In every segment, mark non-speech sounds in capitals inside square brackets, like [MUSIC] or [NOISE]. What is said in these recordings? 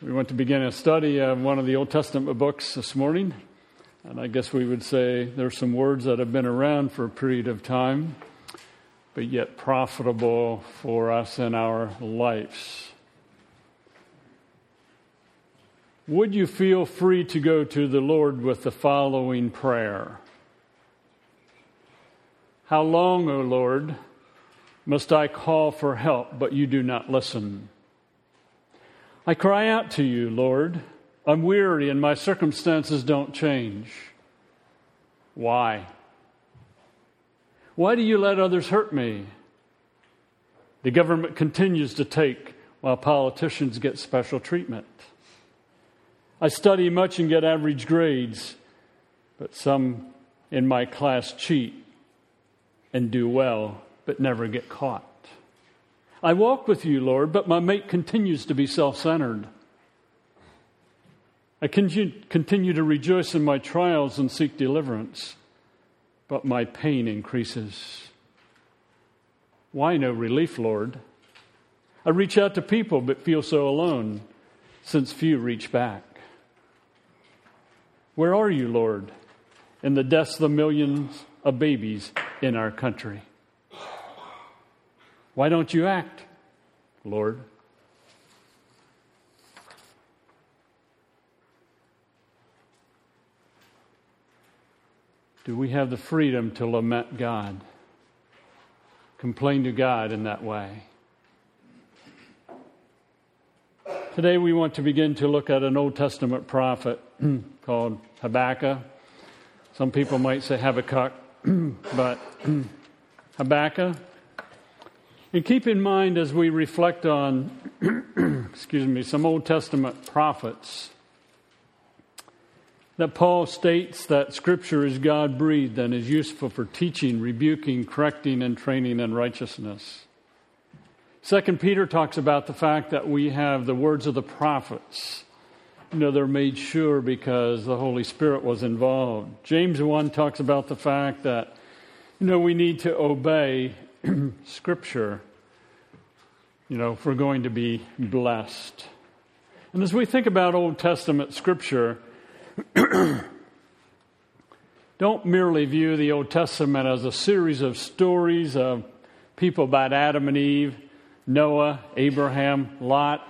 We want to begin a study of one of the Old Testament books this morning. And I guess we would say there's some words that have been around for a period of time, but yet profitable for us in our lives. Would you feel free to go to the Lord with the following prayer? How long, O Lord, must I call for help, but you do not listen? I cry out to you, Lord. I'm weary and my circumstances don't change. Why? Why do you let others hurt me? The government continues to take while politicians get special treatment. I study much and get average grades, but some in my class cheat and do well, but never get caught. I walk with you, Lord, but my mate continues to be self centered. I continue to rejoice in my trials and seek deliverance, but my pain increases. Why no relief, Lord? I reach out to people but feel so alone, since few reach back. Where are you, Lord, in the deaths of the millions of babies in our country? Why don't you act, Lord? Do we have the freedom to lament God? Complain to God in that way? Today we want to begin to look at an Old Testament prophet [CLEARS THROAT] called Habakkuk. Some people might say Habakkuk, [CLEARS THROAT] but [CLEARS THROAT] Habakkuk and keep in mind as we reflect on, [CLEARS THROAT] excuse me, some Old Testament prophets, that Paul states that Scripture is God breathed and is useful for teaching, rebuking, correcting, and training in righteousness. Second Peter talks about the fact that we have the words of the prophets. You know, they're made sure because the Holy Spirit was involved. James 1 talks about the fact that, you know, we need to obey [CLEARS THROAT] Scripture, you know, if we're going to be blessed. And as we think about Old Testament Scripture, [CLEARS THROAT] don't merely view the Old Testament as a series of stories of people about Adam and Eve, Noah, Abraham, Lot,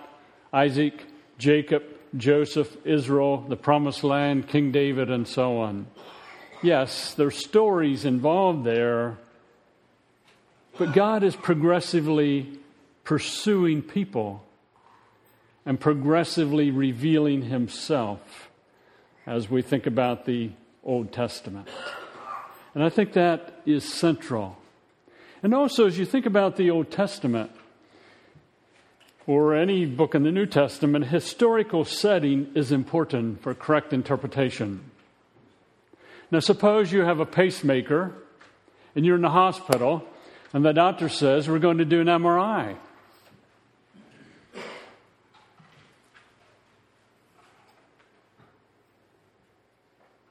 Isaac, Jacob, Joseph, Israel, the Promised Land, King David, and so on. Yes, there's stories involved there, but God is progressively pursuing people and progressively revealing Himself as we think about the Old Testament. And I think that is central. And also, as you think about the Old Testament, or any book in the New Testament, historical setting is important for correct interpretation. Now, suppose you have a pacemaker and you're in the hospital and the doctor says, We're going to do an MRI.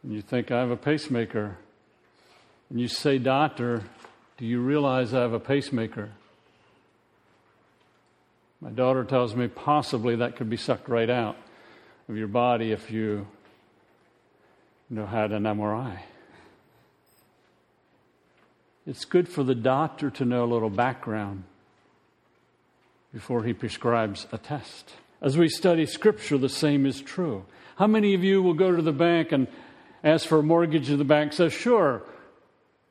And you think, I have a pacemaker. And you say, Doctor, do you realize I have a pacemaker? My daughter tells me possibly that could be sucked right out of your body if you, you know, had an MRI. It's good for the doctor to know a little background before he prescribes a test. As we study Scripture, the same is true. How many of you will go to the bank and ask for a mortgage, and the bank says, sure,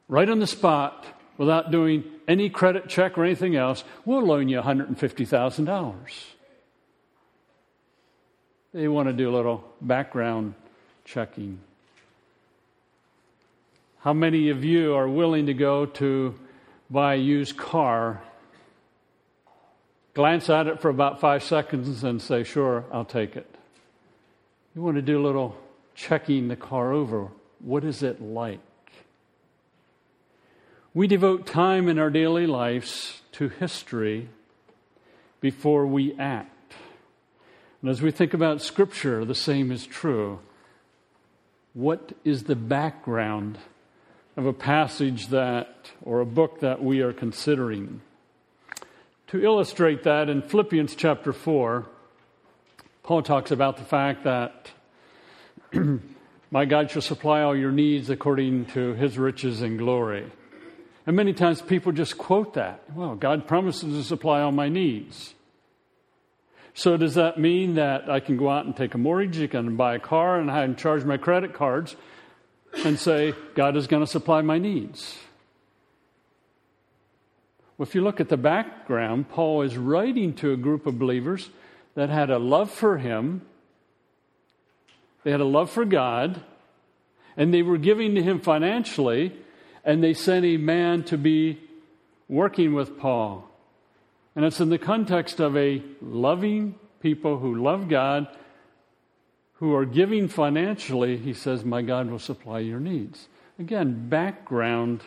right on the spot, without doing any credit check or anything else, we'll loan you $150,000. They want to do a little background checking. How many of you are willing to go to buy a used car, glance at it for about five seconds, and say, Sure, I'll take it? You want to do a little checking the car over. What is it like? We devote time in our daily lives to history before we act. And as we think about Scripture, the same is true. What is the background of a passage that, or a book that we are considering. To illustrate that, in Philippians chapter 4, Paul talks about the fact that [CLEARS THROAT] my God shall supply all your needs according to his riches and glory. And many times people just quote that. Well, God promises to supply all my needs. So does that mean that I can go out and take a mortgage, I can buy a car, and I can charge my credit cards and say, God is going to supply my needs? Well, if you look at the background, Paul is writing to a group of believers that had a love for him, they had a love for God, and they were giving to him financially, and they sent a man to be working with Paul. And it's in the context of a loving people who love God, who are giving financially, he says, My God will supply your needs. Again, background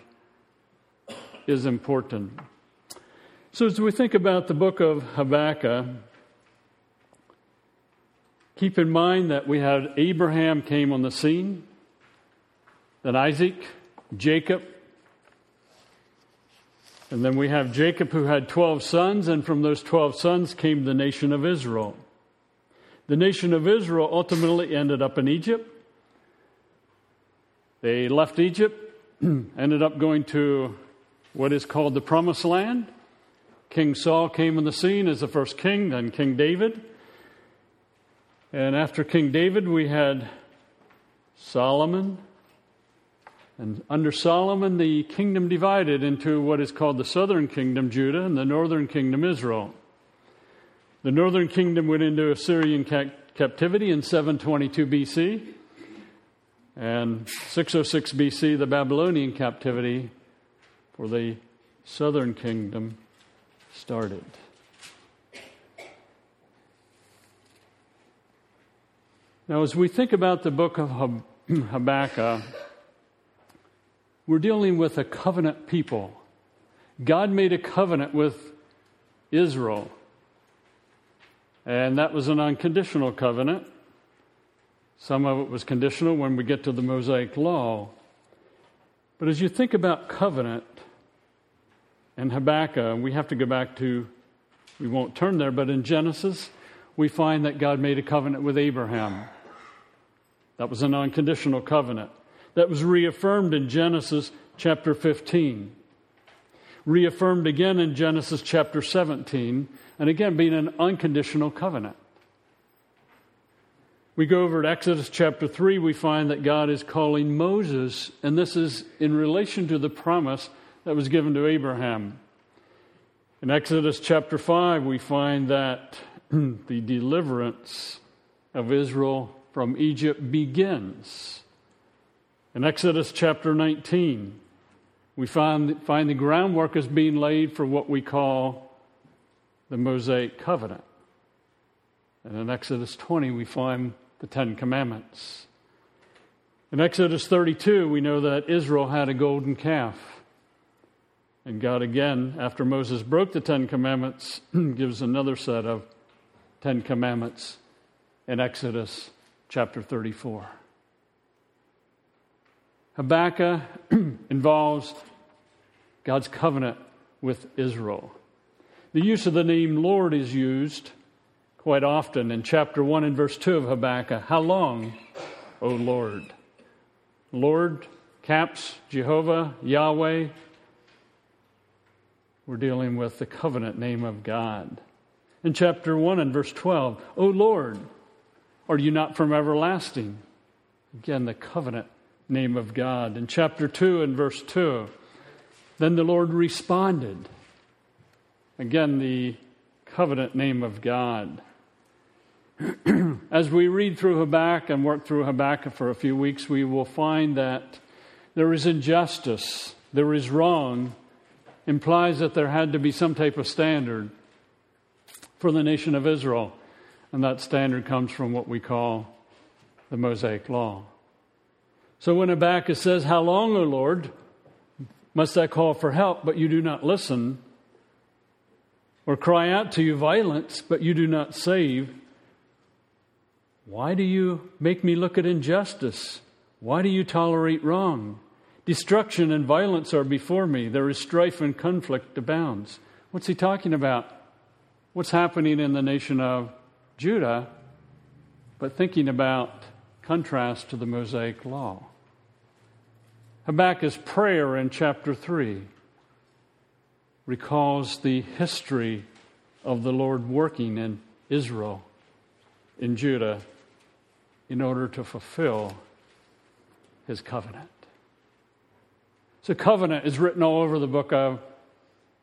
is important. So, as we think about the book of Habakkuk, keep in mind that we had Abraham came on the scene, then Isaac, Jacob, and then we have Jacob who had 12 sons, and from those 12 sons came the nation of Israel. The nation of Israel ultimately ended up in Egypt. They left Egypt, [CLEARS THROAT] ended up going to what is called the Promised Land. King Saul came on the scene as the first king, then King David. And after King David, we had Solomon. And under Solomon, the kingdom divided into what is called the southern kingdom, Judah, and the northern kingdom, Israel. The northern kingdom went into Assyrian ca- captivity in 722 BC, and 606 BC, the Babylonian captivity for the southern kingdom started. Now, as we think about the book of [CLEARS THROAT] Habakkuk, we're dealing with a covenant people. God made a covenant with Israel, and that was an unconditional covenant. Some of it was conditional when we get to the Mosaic Law. But as you think about covenant, and Habakkuk, we have to go back to, we won't turn there, but in Genesis, we find that God made a covenant with Abraham. That was an unconditional covenant. That was reaffirmed in Genesis chapter 15. Reaffirmed again in Genesis chapter 17, and again being an unconditional covenant. We go over to Exodus chapter 3, we find that God is calling Moses, and this is in relation to the promise that was given to Abraham. In Exodus chapter 5, we find that [CLEARS THROAT] the deliverance of Israel from Egypt begins. In Exodus chapter 19, we find, find the groundwork is being laid for what we call the Mosaic covenant. And in Exodus 20, we find the Ten Commandments. In Exodus 32, we know that Israel had a golden calf. And God, again, after Moses broke the Ten Commandments, [CLEARS THROAT] gives another set of Ten Commandments in Exodus chapter 34. Habakkuk [CLEARS THROAT] involves God's covenant with Israel. The use of the name Lord is used quite often in chapter 1 and verse 2 of Habakkuk. How long, O Lord? Lord, caps, Jehovah, Yahweh, we're dealing with the covenant name of God. In chapter 1 and verse 12, O Lord, are you not from everlasting? Again, the covenant name of God. In chapter 2 and verse 2, then the Lord responded. Again, the covenant name of God. [CLEARS THROAT] As we read through Habakkuk and work through Habakkuk for a few weeks, we will find that there is injustice, there is wrong, implies that there had to be some type of standard for the nation of Israel. And that standard comes from what we call the Mosaic Law. So when Habakkuk says, How long, O Lord, must I call for help, but you do not listen? Or cry out to you violence, but you do not save? Why do you make me look at injustice? Why do you tolerate wrong? Destruction and violence are before me. There is strife and conflict abounds. What's he talking about? What's happening in the nation of Judah but thinking about contrast to the Mosaic Law. Habakkuk's prayer in chapter 3 recalls the history of the Lord working in Israel, in Judah, in order to fulfill his covenant. So, covenant is written all over the book of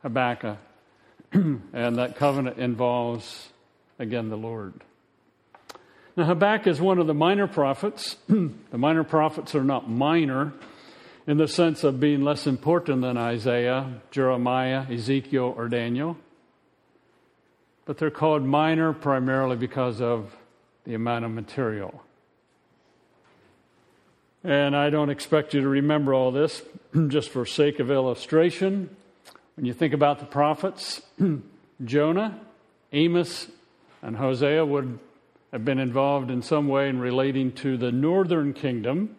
Habakkuk, [CLEARS THROAT] and that covenant involves, again, the Lord. Now, Habakkuk is one of the minor prophets. [CLEARS THROAT] the minor prophets are not minor in the sense of being less important than Isaiah, Jeremiah, Ezekiel, or Daniel. But they're called minor primarily because of the amount of material. And I don't expect you to remember all this [CLEARS THROAT] just for sake of illustration. When you think about the prophets, [CLEARS THROAT] Jonah, Amos, and Hosea would have been involved in some way in relating to the northern kingdom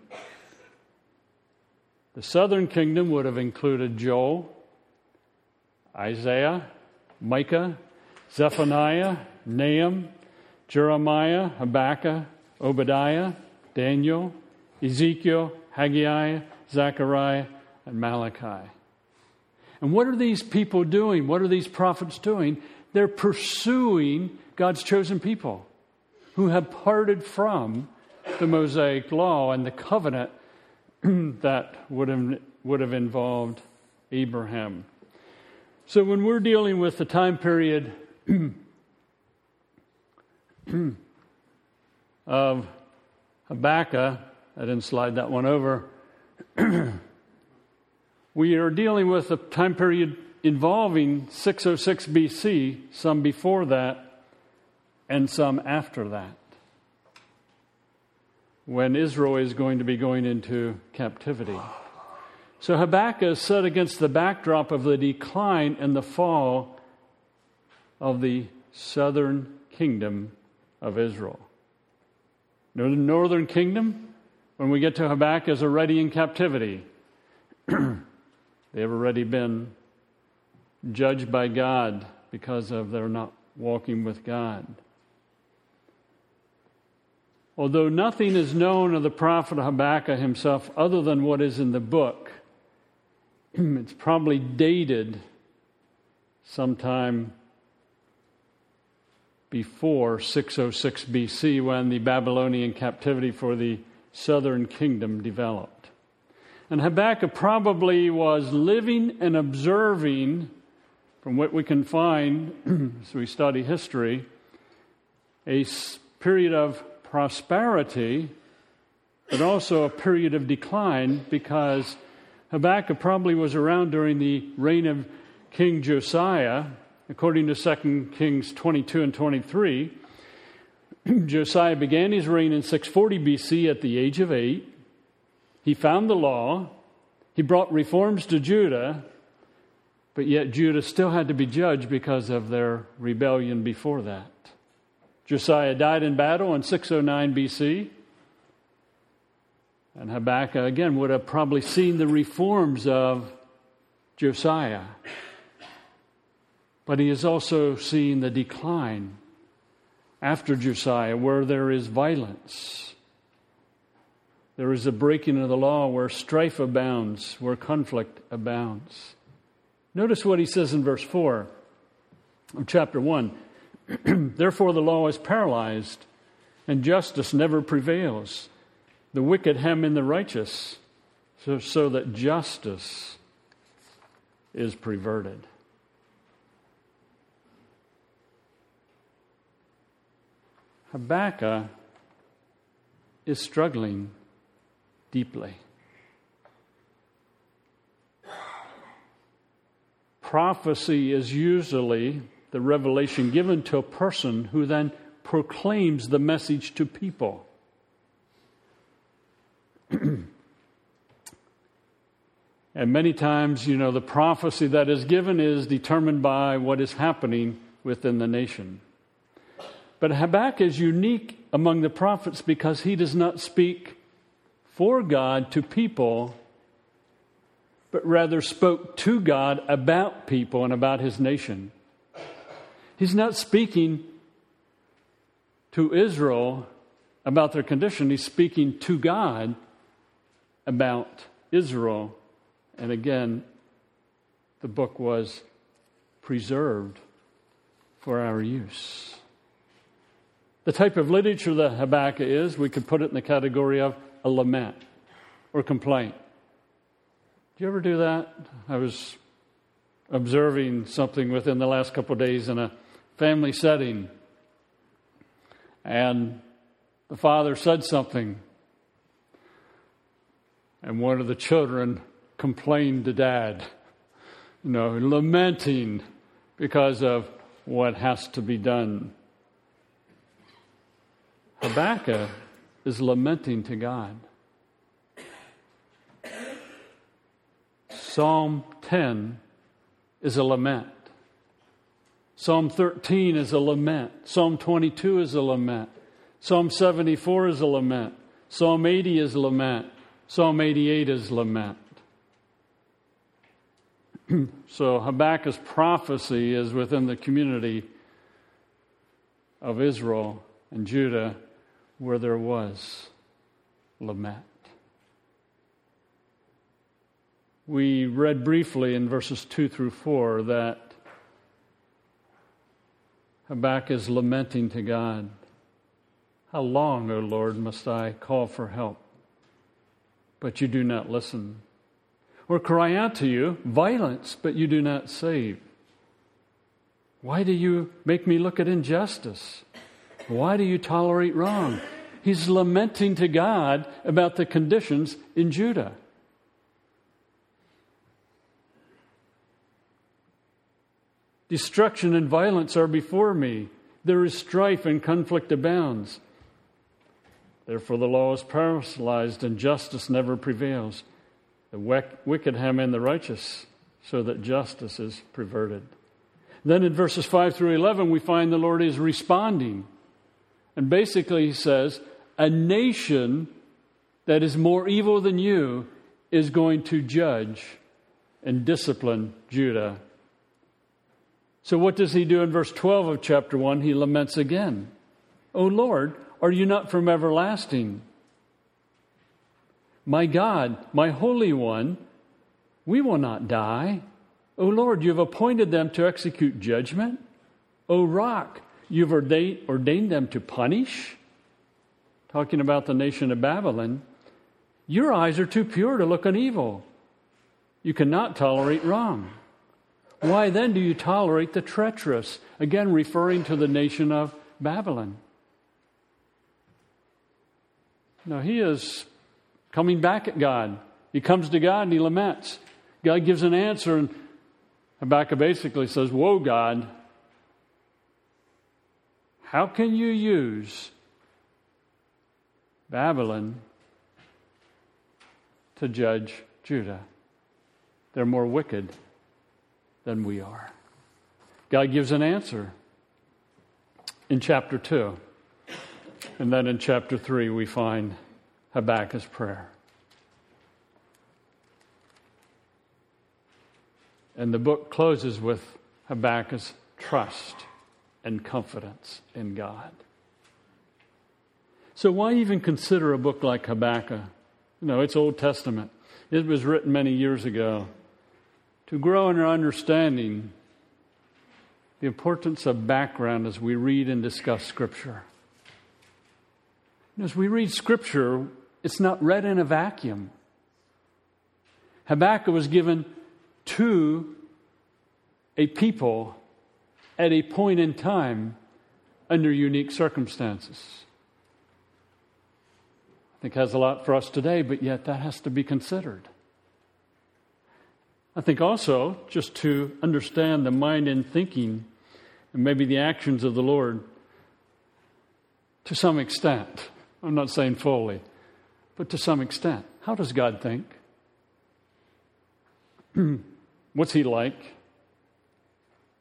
the southern kingdom would have included Joel, Isaiah, Micah, Zephaniah, Nahum, Jeremiah, Habakkuk, Obadiah, Daniel, Ezekiel, Haggai, Zechariah, and Malachi. And what are these people doing? What are these prophets doing? They're pursuing God's chosen people who have parted from the Mosaic law and the covenant [CLEARS THROAT] that would have, would have involved Abraham. So when we're dealing with the time period [CLEARS THROAT] of Habakkuk, I didn't slide that one over. [CLEARS THROAT] we are dealing with a time period involving 606 BC, some before that, and some after that when Israel is going to be going into captivity. So Habakkuk is set against the backdrop of the decline and the fall of the southern kingdom of Israel. The northern kingdom, when we get to Habakkuk, is already in captivity. [CLEARS THROAT] they have already been judged by God because of their not walking with God. Although nothing is known of the prophet Habakkuk himself other than what is in the book, [CLEARS THROAT] it's probably dated sometime before 606 BC when the Babylonian captivity for the southern kingdom developed. And Habakkuk probably was living and observing, from what we can find [CLEARS THROAT] as we study history, a period of prosperity, but also a period of decline because Habakkuk probably was around during the reign of King Josiah, according to 2 Kings 22 and 23. [CLEARS THROAT] Josiah began his reign in 640 BC at the age of eight. He found the law, he brought reforms to Judah, but yet Judah still had to be judged because of their rebellion before that. Josiah died in battle in 609 BC. And Habakkuk, again, would have probably seen the reforms of Josiah. But he has also seen the decline after Josiah, where there is violence. There is a breaking of the law where strife abounds, where conflict abounds. Notice what he says in verse 4 of chapter 1. [CLEARS THROAT] Therefore, the law is paralyzed, and justice never prevails. The wicked hem in the righteous, so, so that justice is perverted. Habakkuk is struggling deeply. Prophecy is usually the revelation given to a person who then proclaims the message to people. [CLEARS THROAT] and many times, you know, the prophecy that is given is determined by what is happening within the nation. But Habakkuk is unique among the prophets because he does not speak for God to people, but rather spoke to God about people and about his nation. He's not speaking to Israel about their condition. He's speaking to God about Israel. And again, the book was preserved for our use. The type of literature that Habakkuk is, we could put it in the category of a lament or complaint. Do you ever do that? I was observing something within the last couple days in a family setting, and the father said something, and one of the children complained to dad, you know, lamenting because of what has to be done. Habakkuk is lamenting to God. Psalm 10 is a lament. Psalm 13 is a lament. Psalm 22 is a lament. Psalm 74 is a lament. Psalm 80 is a lament. Psalm 88 is lament. [CLEARS THROAT] so Habakkuk's prophecy is within the community of Israel and Judah where there was lament. We read briefly in verses 2 through 4 that Habakkuk is lamenting to God. How long, O Lord, must I call for help? But you do not listen. Or cry out to you, violence, but you do not save. Why do you make me look at injustice? Why do you tolerate wrong? He's lamenting to God about the conditions in Judah. Destruction and violence are before me. There is strife and conflict abounds. Therefore, the law is paralyzed and justice never prevails. The wicked hem in the righteous, so that justice is perverted. Then in verses 5 through 11, we find the Lord is responding. And basically, he says, A nation that is more evil than you is going to judge and discipline Judah. So, what does he do in verse 12 of chapter 1? He laments again. O Lord, are you not from everlasting? My God, my Holy One, we will not die. O Lord, you have appointed them to execute judgment. O Rock, you've ordained them to punish. Talking about the nation of Babylon. Your eyes are too pure to look on evil. You cannot tolerate wrong. Why then do you tolerate the treacherous? Again, referring to the nation of Babylon. Now, he is coming back at God. He comes to God and he laments. God gives an answer, and Habakkuk basically says, Whoa, God, how can you use Babylon to judge Judah? They're more wicked than we are. God gives an answer in chapter 2. And then in chapter 3, we find Habakkuk's prayer. And the book closes with Habakkuk's trust and confidence in God. So, why even consider a book like Habakkuk? You know, it's Old Testament. It was written many years ago to grow in our understanding the importance of background as we read and discuss Scripture. As we read Scripture, it's not read in a vacuum. Habakkuk was given to a people at a point in time under unique circumstances. I think has a lot for us today, but yet that has to be considered. I think also just to understand the mind and thinking and maybe the actions of the Lord to some extent. I'm not saying fully, but to some extent. How does God think? [CLEARS THROAT] What's He like?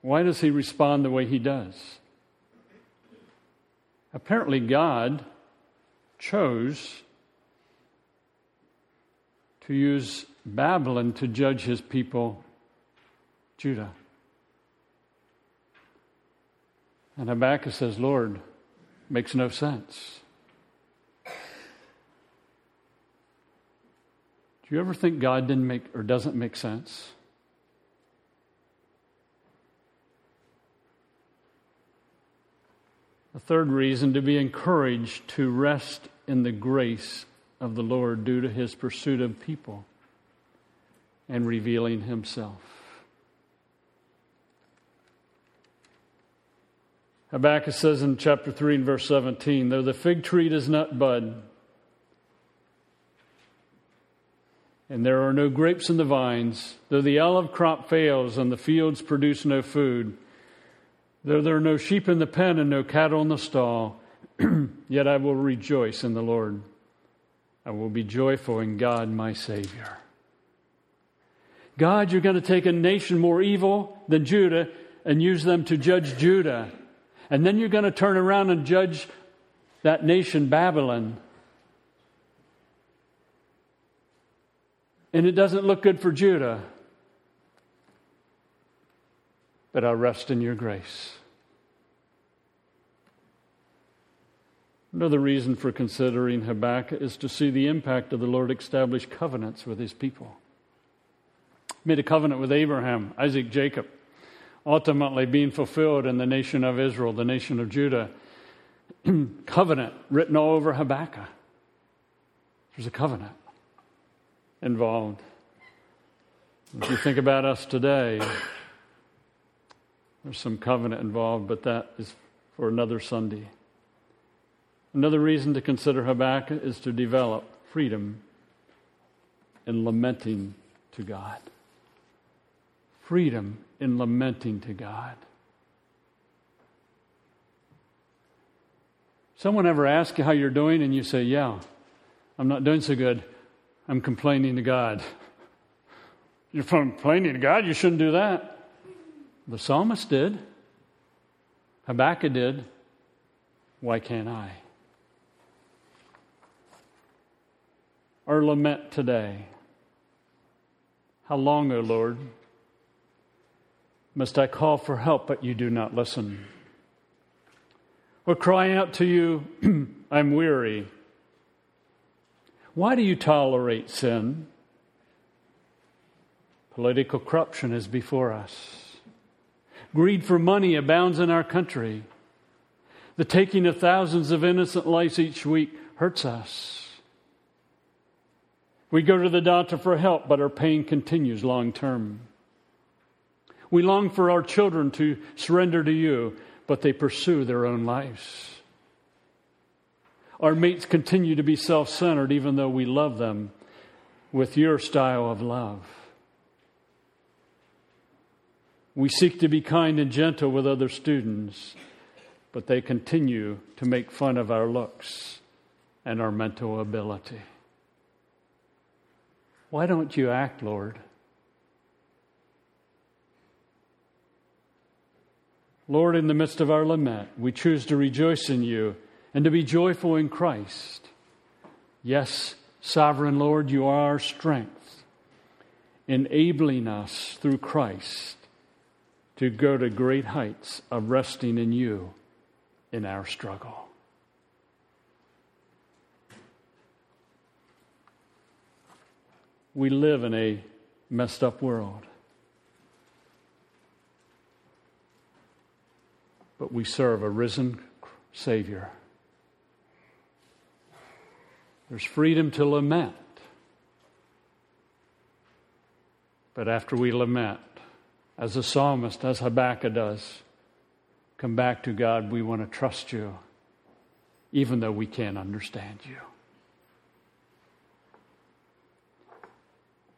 Why does He respond the way He does? Apparently, God chose to use Babylon to judge his people, Judah. And Habakkuk says, Lord, makes no sense. Do you ever think God didn't make or doesn't make sense? A third reason to be encouraged to rest in the grace of the Lord due to his pursuit of people and revealing himself. Habakkuk says in chapter 3 and verse 17, though the fig tree does not bud, and there are no grapes in the vines, though the olive crop fails and the fields produce no food, though there are no sheep in the pen and no cattle in the stall, [CLEARS THROAT] yet I will rejoice in the Lord. I will be joyful in God, my Savior. God, you're going to take a nation more evil than Judah and use them to judge Judah. And then you're going to turn around and judge that nation, Babylon. And it doesn't look good for Judah. But I rest in your grace. Another reason for considering Habakkuk is to see the impact of the Lord establish covenants with his people. Made a covenant with Abraham, Isaac, Jacob, ultimately being fulfilled in the nation of Israel, the nation of Judah. [CLEARS THROAT] covenant written all over Habakkuk. There's a covenant involved. If you think about us today, there's some covenant involved, but that is for another Sunday. Another reason to consider Habakkuk is to develop freedom in lamenting to God. Freedom in lamenting to God. Someone ever ask you how you're doing and you say, Yeah, I'm not doing so good. I'm complaining to God. [LAUGHS] You're complaining to God? You shouldn't do that. The psalmist did. Habakkuk did. Why can't I? our lament today. How long, O Lord, must I call for help, but you do not listen? Or cry out to you, [CLEARS THROAT] I'm weary. Why do you tolerate sin? Political corruption is before us. Greed for money abounds in our country. The taking of thousands of innocent lives each week hurts us. We go to the doctor for help, but our pain continues long term. We long for our children to surrender to you, but they pursue their own lives. Our mates continue to be self centered, even though we love them with your style of love. We seek to be kind and gentle with other students, but they continue to make fun of our looks and our mental ability. Why don't you act, Lord? Lord, in the midst of our lament, we choose to rejoice in you and to be joyful in Christ. Yes, sovereign Lord, you are our strength, enabling us through Christ to go to great heights of resting in you in our struggle. we live in a messed up world. But we serve a risen Savior. There's freedom to lament. But after we lament, as the psalmist, as Habakkuk does, come back to God, we want to trust you, even though we can't understand you.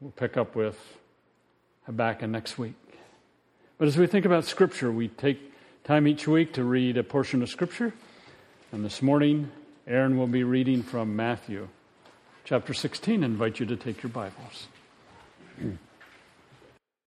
We'll pick up with Habakkuk next week. But as we think about Scripture, we take time each week to read a portion of Scripture. And this morning, Aaron will be reading from Matthew chapter 16. I invite you to take your Bibles.